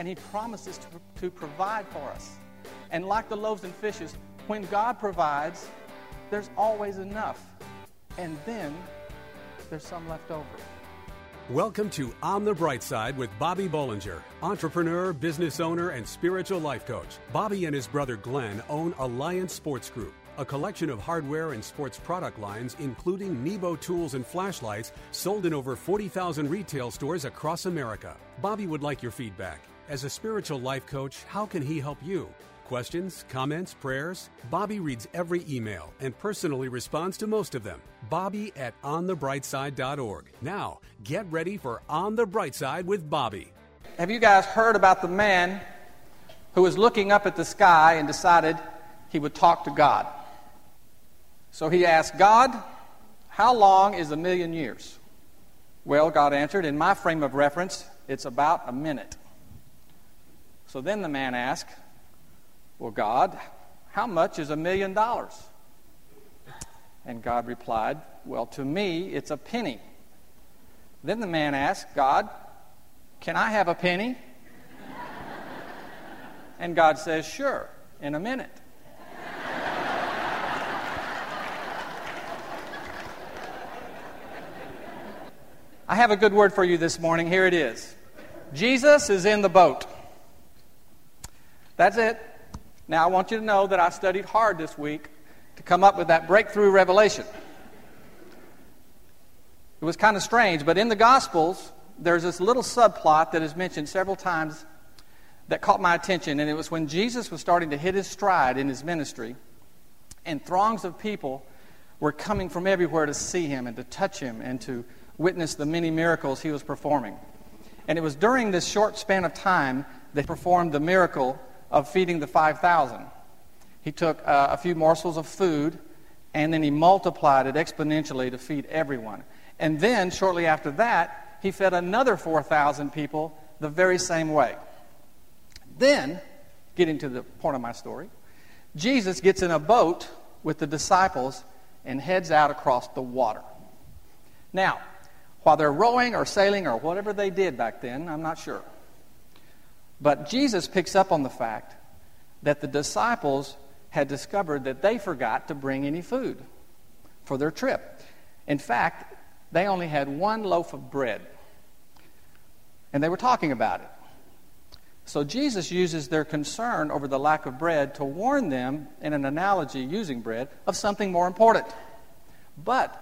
and He promises to, to provide for us. And like the loaves and fishes, when God provides, there's always enough. And then there's some left over. Welcome to On the Bright Side with Bobby Bollinger, entrepreneur, business owner, and spiritual life coach. Bobby and his brother Glenn own Alliance Sports Group, a collection of hardware and sports product lines, including Nebo tools and flashlights, sold in over 40,000 retail stores across America. Bobby would like your feedback. As a spiritual life coach, how can he help you? Questions, comments, prayers? Bobby reads every email and personally responds to most of them. Bobby at onthebrightside.org. Now, get ready for On the Bright Side with Bobby. Have you guys heard about the man who was looking up at the sky and decided he would talk to God? So he asked, God, how long is a million years? Well, God answered, in my frame of reference, it's about a minute. So then the man asked, well, God, how much is a million dollars? And God replied, Well, to me, it's a penny. Then the man asked, God, can I have a penny? and God says, Sure, in a minute. I have a good word for you this morning. Here it is Jesus is in the boat. That's it. Now, I want you to know that I studied hard this week to come up with that breakthrough revelation. It was kind of strange, but in the Gospels, there's this little subplot that is mentioned several times that caught my attention, and it was when Jesus was starting to hit his stride in his ministry, and throngs of people were coming from everywhere to see him and to touch him and to witness the many miracles he was performing. And it was during this short span of time that he performed the miracle of feeding the 5,000. He took uh, a few morsels of food and then he multiplied it exponentially to feed everyone. And then, shortly after that, he fed another 4,000 people the very same way. Then, getting to the point of my story, Jesus gets in a boat with the disciples and heads out across the water. Now, while they're rowing or sailing or whatever they did back then, I'm not sure. But Jesus picks up on the fact that the disciples had discovered that they forgot to bring any food for their trip. In fact, they only had one loaf of bread. And they were talking about it. So Jesus uses their concern over the lack of bread to warn them, in an analogy using bread, of something more important. But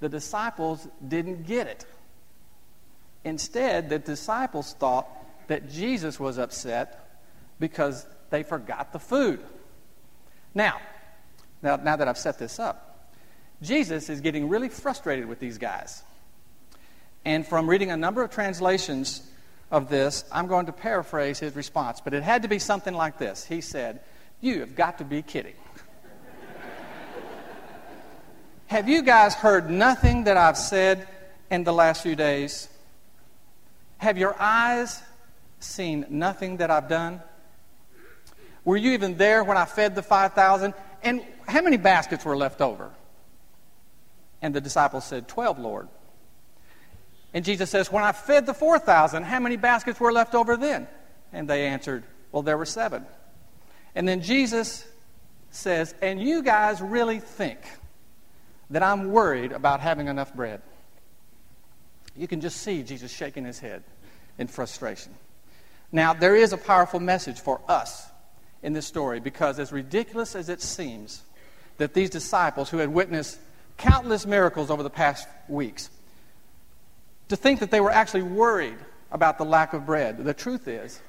the disciples didn't get it. Instead, the disciples thought that Jesus was upset because they forgot the food. Now, now, now that I've set this up, Jesus is getting really frustrated with these guys. And from reading a number of translations of this, I'm going to paraphrase his response, but it had to be something like this. He said, You have got to be kidding. have you guys heard nothing that I've said in the last few days? Have your eyes seen nothing that I've done? Were you even there when I fed the 5,000? And how many baskets were left over? And the disciples said, 12, Lord. And Jesus says, When I fed the 4,000, how many baskets were left over then? And they answered, Well, there were seven. And then Jesus says, And you guys really think that I'm worried about having enough bread? You can just see Jesus shaking his head in frustration. Now, there is a powerful message for us in this story because, as ridiculous as it seems, that these disciples who had witnessed countless miracles over the past weeks, to think that they were actually worried about the lack of bread, the truth is,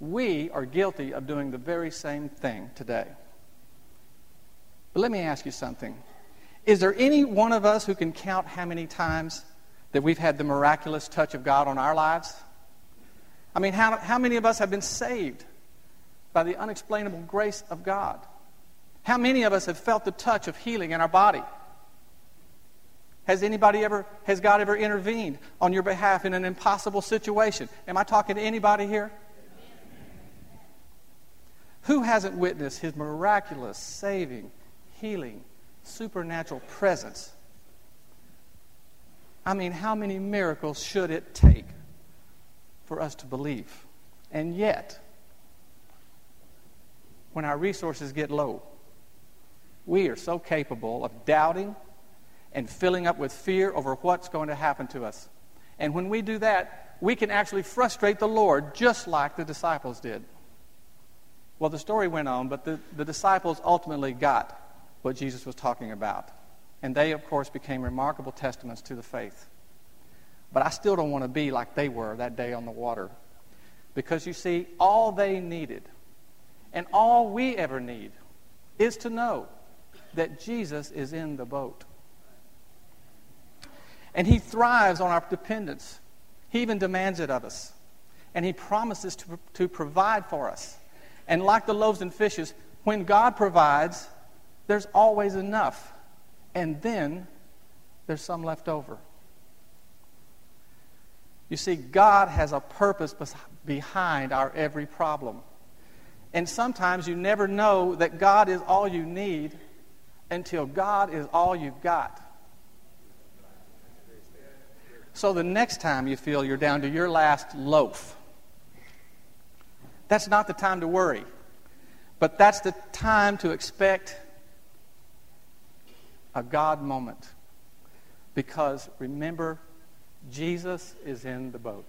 we are guilty of doing the very same thing today. But let me ask you something. Is there any one of us who can count how many times that we've had the miraculous touch of God on our lives? I mean, how, how many of us have been saved by the unexplainable grace of God? How many of us have felt the touch of healing in our body? Has anybody ever, has God ever intervened on your behalf in an impossible situation? Am I talking to anybody here? Who hasn't witnessed his miraculous, saving, healing, supernatural presence? I mean, how many miracles should it take for us to believe And yet, when our resources get low, we are so capable of doubting and filling up with fear over what's going to happen to us. And when we do that, we can actually frustrate the Lord just like the disciples did. Well, the story went on, but the, the disciples ultimately got what Jesus was talking about. And they, of course, became remarkable testaments to the faith. But I still don't want to be like they were that day on the water. Because you see, all they needed, and all we ever need, is to know that Jesus is in the boat. And he thrives on our dependence. He even demands it of us. And he promises to, to provide for us. And like the loaves and fishes, when God provides, there's always enough. And then there's some left over. You see, God has a purpose behind our every problem. And sometimes you never know that God is all you need until God is all you've got. So the next time you feel you're down to your last loaf, that's not the time to worry. But that's the time to expect a God moment. Because remember, Jesus is in the boat.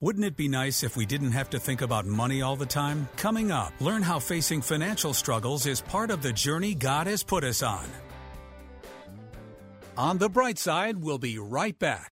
Wouldn't it be nice if we didn't have to think about money all the time? Coming up, learn how facing financial struggles is part of the journey God has put us on. On the bright side, we'll be right back.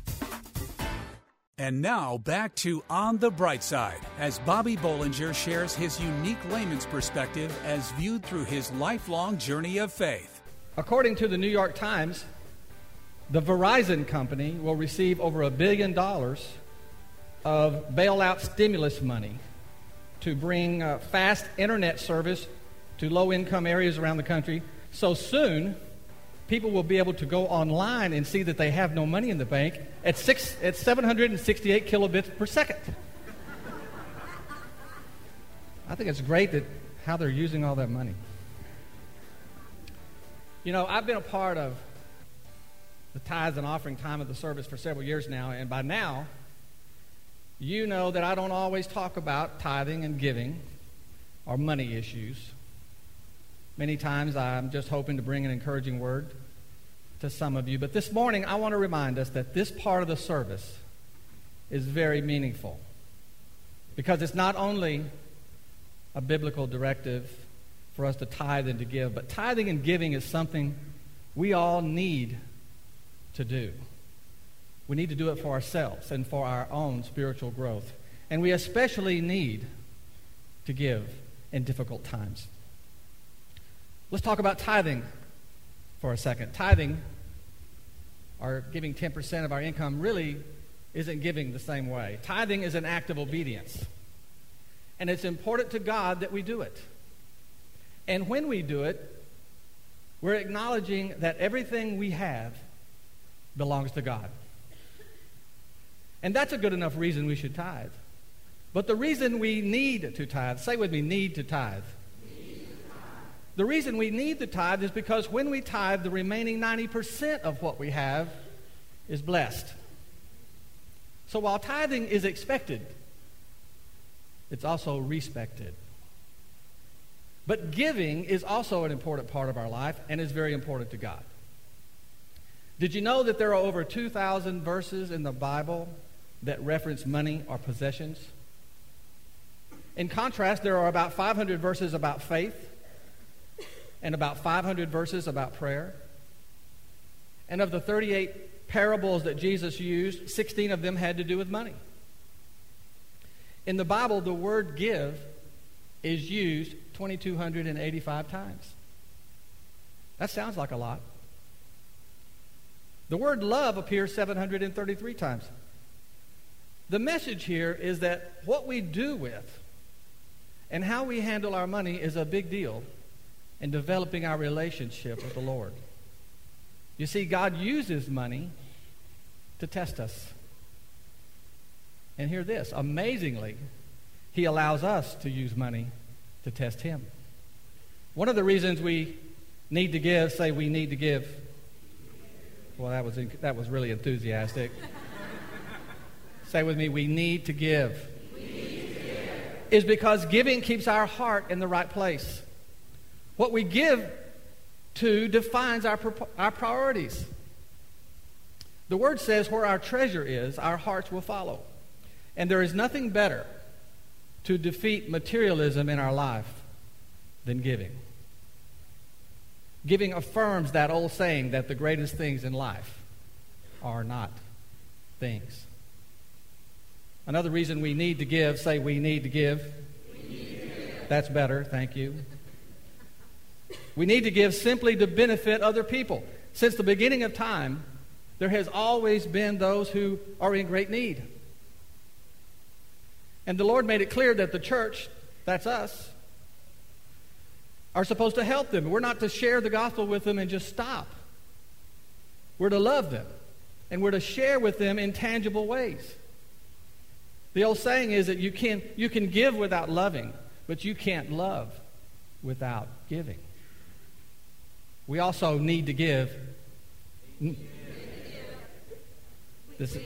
And now back to On the Bright Side as Bobby Bollinger shares his unique layman's perspective as viewed through his lifelong journey of faith. According to the New York Times, the Verizon company will receive over a billion dollars of bailout stimulus money to bring uh, fast internet service to low income areas around the country. So soon, people will be able to go online and see that they have no money in the bank at, six, at 768 kilobits per second. I think it's great that how they're using all that money. You know, I've been a part of the tithes and offering time of the service for several years now, and by now, you know that I don't always talk about tithing and giving or money issues. Many times I'm just hoping to bring an encouraging word to some of you. But this morning, I want to remind us that this part of the service is very meaningful because it's not only a biblical directive for us to tithe and to give, but tithing and giving is something we all need to do. We need to do it for ourselves and for our own spiritual growth. And we especially need to give in difficult times. Let's talk about tithing for a second. Tithing, or giving 10% of our income, really isn't giving the same way. Tithing is an act of obedience. And it's important to God that we do it. And when we do it, we're acknowledging that everything we have belongs to God. And that's a good enough reason we should tithe. But the reason we need to tithe, say with me, need to tithe the reason we need the tithe is because when we tithe, the remaining 90% of what we have is blessed. So while tithing is expected, it's also respected. But giving is also an important part of our life and is very important to God. Did you know that there are over 2,000 verses in the Bible that reference money or possessions? In contrast, there are about 500 verses about faith and about 500 verses about prayer. And of the 38 parables that Jesus used, 16 of them had to do with money. In the Bible, the word give is used 2,285 times. That sounds like a lot. The word love appears 733 times. The message here is that what we do with and how we handle our money is a big deal in developing our relationship with the Lord. You see, God uses money to test us. And hear this amazingly, He allows us to use money to test Him. One of the reasons we need to give, say we need to give. Well, that was, that was really enthusiastic. say with me, we. Need to give. Is because giving keeps our heart in the right place. What we give to defines our, our priorities. The word says, where our treasure is, our hearts will follow. And there is nothing better to defeat materialism in our life than giving. Giving affirms that old saying that the greatest things in life are not things. Another reason we need to give, say we need to give. Need to give. That's better, thank you. We need to give simply to benefit other people. Since the beginning of time, there has always been those who are in great need. And the Lord made it clear that the church, that's us, are supposed to help them. We're not to share the gospel with them and just stop. We're to love them, and we're to share with them in tangible ways. The old saying is that you can, you can give without loving, but you can't love without giving. We also need to give. This,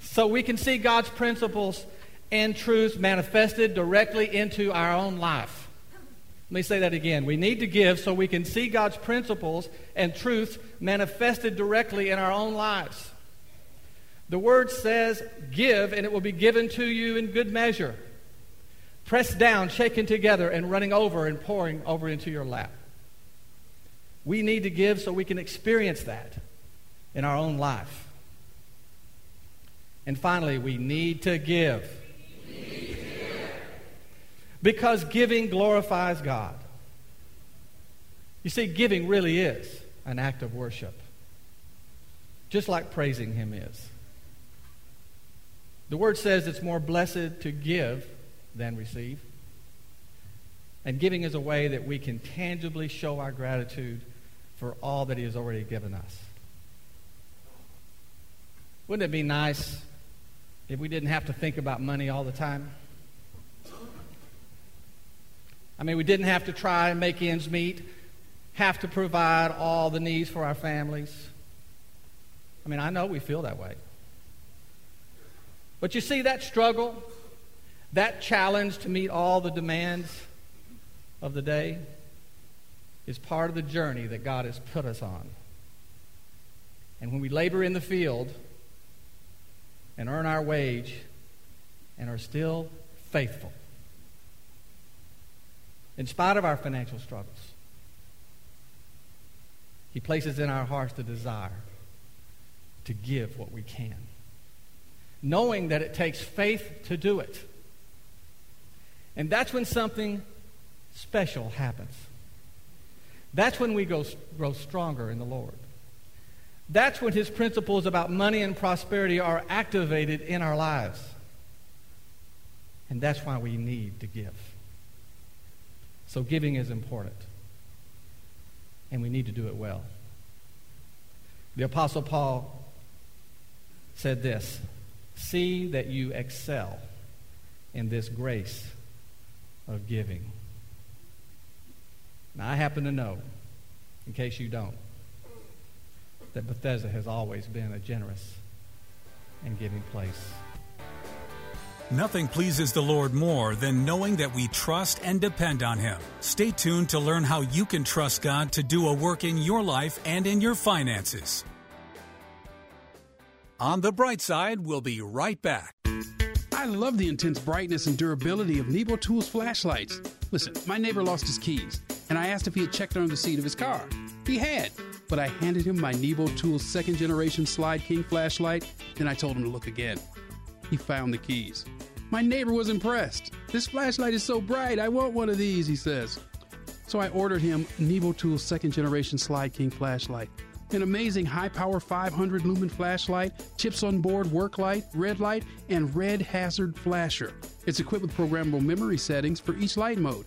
so we can see God's principles and truths manifested directly into our own life. Let me say that again. We need to give so we can see God's principles and truths manifested directly in our own lives. The word says, Give, and it will be given to you in good measure. Pressed down, shaken together, and running over and pouring over into your lap. We need to give so we can experience that in our own life. And finally, we need to give. Need to give. Because giving glorifies God. You see, giving really is an act of worship, just like praising Him is. The Word says it's more blessed to give than receive. And giving is a way that we can tangibly show our gratitude for all that He has already given us. Wouldn't it be nice if we didn't have to think about money all the time? I mean, we didn't have to try and make ends meet, have to provide all the needs for our families. I mean, I know we feel that way. But you see, that struggle, that challenge to meet all the demands of the day, is part of the journey that God has put us on. And when we labor in the field and earn our wage and are still faithful, in spite of our financial struggles, He places in our hearts the desire to give what we can, knowing that it takes faith to do it. And that's when something special happens. That's when we go, grow stronger in the Lord. That's when his principles about money and prosperity are activated in our lives. And that's why we need to give. So giving is important. And we need to do it well. The Apostle Paul said this See that you excel in this grace of giving. Now, I happen to know, in case you don't, that Bethesda has always been a generous and giving place. Nothing pleases the Lord more than knowing that we trust and depend on Him. Stay tuned to learn how you can trust God to do a work in your life and in your finances. On the bright side, we'll be right back. I love the intense brightness and durability of Nebo Tools flashlights. Listen, my neighbor lost his keys, and I asked if he had checked under the seat of his car. He had, but I handed him my Nebo Tools second generation Slyde King flashlight, then I told him to look again. He found the keys. My neighbor was impressed. This flashlight is so bright, I want one of these, he says. So I ordered him Nebo Tools second generation Slyde King flashlight. An amazing high power 500 lumen flashlight, chips on board work light, red light, and red hazard flasher. It's equipped with programmable memory settings for each light mode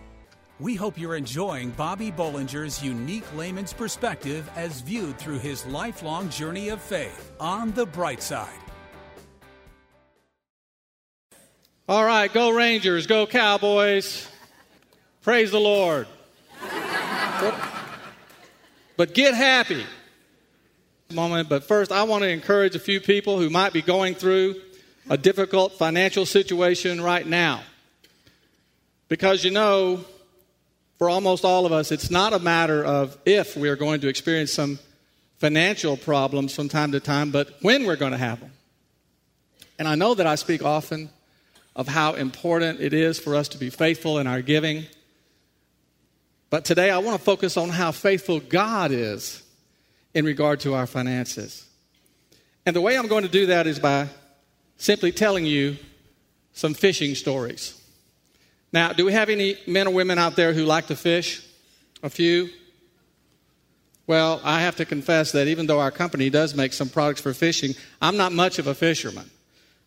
We hope you're enjoying Bobby Bollinger's unique layman's perspective as viewed through his lifelong journey of faith on the bright side. All right, go Rangers, go Cowboys. Praise the Lord. but get happy. Moment, but first I want to encourage a few people who might be going through a difficult financial situation right now. Because you know, for almost all of us, it's not a matter of if we are going to experience some financial problems from time to time, but when we're going to have them. And I know that I speak often of how important it is for us to be faithful in our giving. But today I want to focus on how faithful God is in regard to our finances. And the way I'm going to do that is by simply telling you some fishing stories. Now, do we have any men or women out there who like to fish? A few? Well, I have to confess that even though our company does make some products for fishing, I'm not much of a fisherman.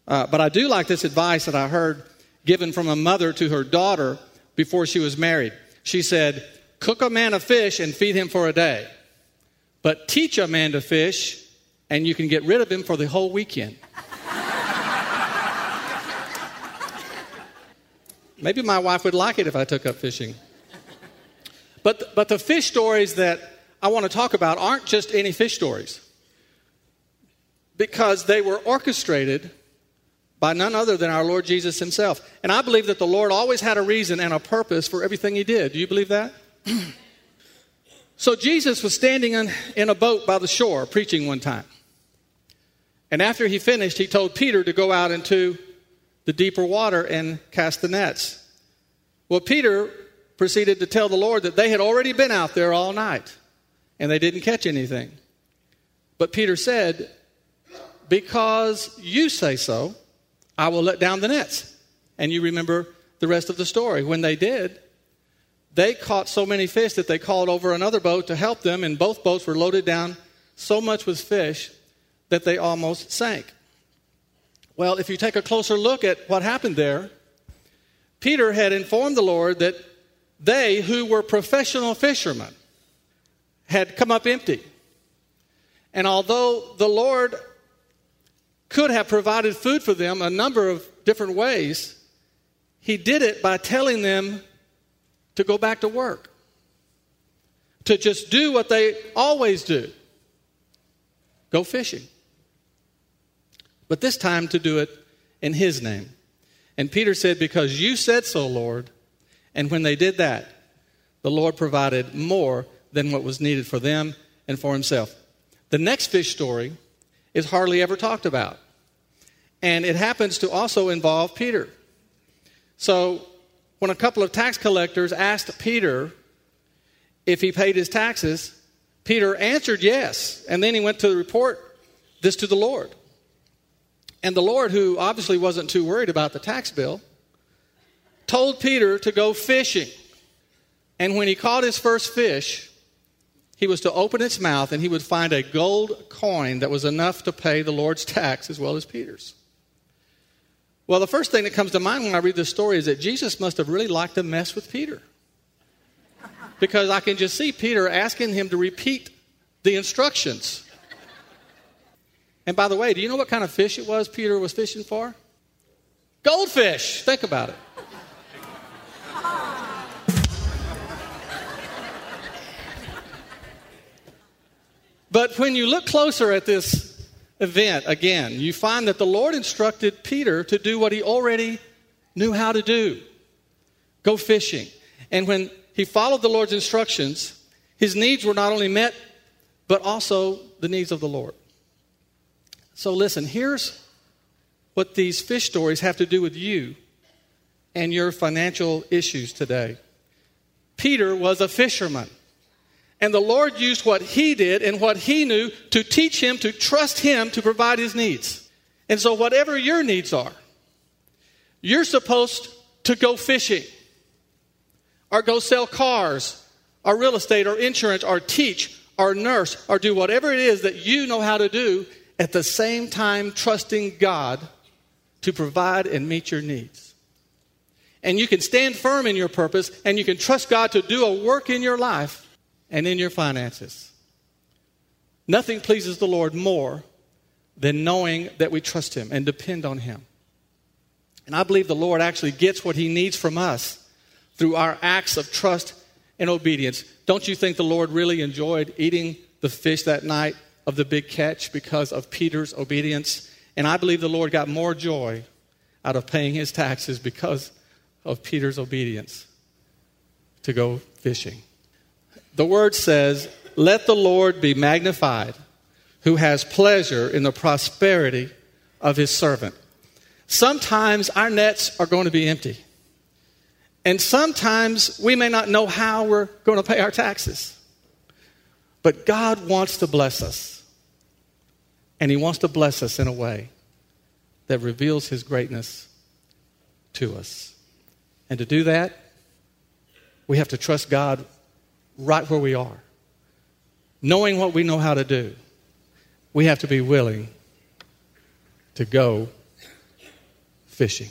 Uh, but I do like this advice that I heard given from a mother to her daughter before she was married. She said, Cook a man a fish and feed him for a day, but teach a man to fish and you can get rid of him for the whole weekend. Maybe my wife would like it if I took up fishing. But, but the fish stories that I want to talk about aren't just any fish stories because they were orchestrated by none other than our Lord Jesus himself. And I believe that the Lord always had a reason and a purpose for everything he did. Do you believe that? so Jesus was standing in, in a boat by the shore preaching one time. And after he finished, he told Peter to go out into the deeper water and cast the nets. Well, Peter proceeded to tell the Lord that they had already been out there all night and they didn't catch anything. But Peter said, Because you say so, I will let down the nets. And you remember the rest of the story. When they did, they caught so many fish that they called over another boat to help them, and both boats were loaded down so much with fish that they almost sank. Well, if you take a closer look at what happened there, Peter had informed the Lord that they, who were professional fishermen, had come up empty. And although the Lord could have provided food for them a number of different ways, he did it by telling them to go back to work, to just do what they always do go fishing but this time to do it in his name. And Peter said, Because you said so, Lord. And when they did that, the Lord provided more than what was needed for them and for himself. The next fish story is hardly ever talked about. And it happens to also involve Peter. So, when a couple of tax collectors asked Peter if he paid his taxes, Peter answered yes. And then he went to report this to the Lord. And the Lord, who obviously wasn't too worried about the tax bill, told Peter to go fishing. And when he caught his first fish, he was to open its mouth and he would find a gold coin that was enough to pay the Lord's tax as well as Peter's. Well, the first thing that comes to mind when I read this story is that Jesus must have really liked to mess with Peter. Because I can just see Peter asking him to repeat the instructions. And by the way, do you know what kind of fish it was Peter was fishing for? Goldfish. Think about it. But when you look closer at this event again, you find that the Lord instructed Peter to do what he already knew how to do go fishing. And when he followed the Lord's instructions, his needs were not only met, but also the needs of the Lord. So, listen, here's what these fish stories have to do with you and your financial issues today. Peter was a fisherman. And the Lord used what he did and what he knew to teach him to trust him to provide his needs. And so, whatever your needs are, you're supposed to go fishing or go sell cars or real estate or insurance or teach or nurse or do whatever it is that you know how to do at the same time trusting God to provide and meet your needs. And you can stand firm in your purpose and you can trust God to do a work in your life and in your finances. Nothing pleases the Lord more than knowing that we trust Him and depend on Him. And I believe the Lord actually gets what He needs from us through our acts of trust and obedience. Don't you think the Lord really enjoyed eating the fish that night of the big catch because of Peter's obedience? And I believe the Lord got more joy out of paying his taxes because of Peter's obedience to go fishing. The word says, Let the Lord be magnified, who has pleasure in the prosperity of his servant. Sometimes our nets are going to be empty. And sometimes we may not know how we're going to pay our taxes. But God wants to bless us. And He wants to bless us in a way that reveals His greatness to us. And to do that, we have to trust God right where we are. Knowing what we know how to do, we have to be willing to go fishing.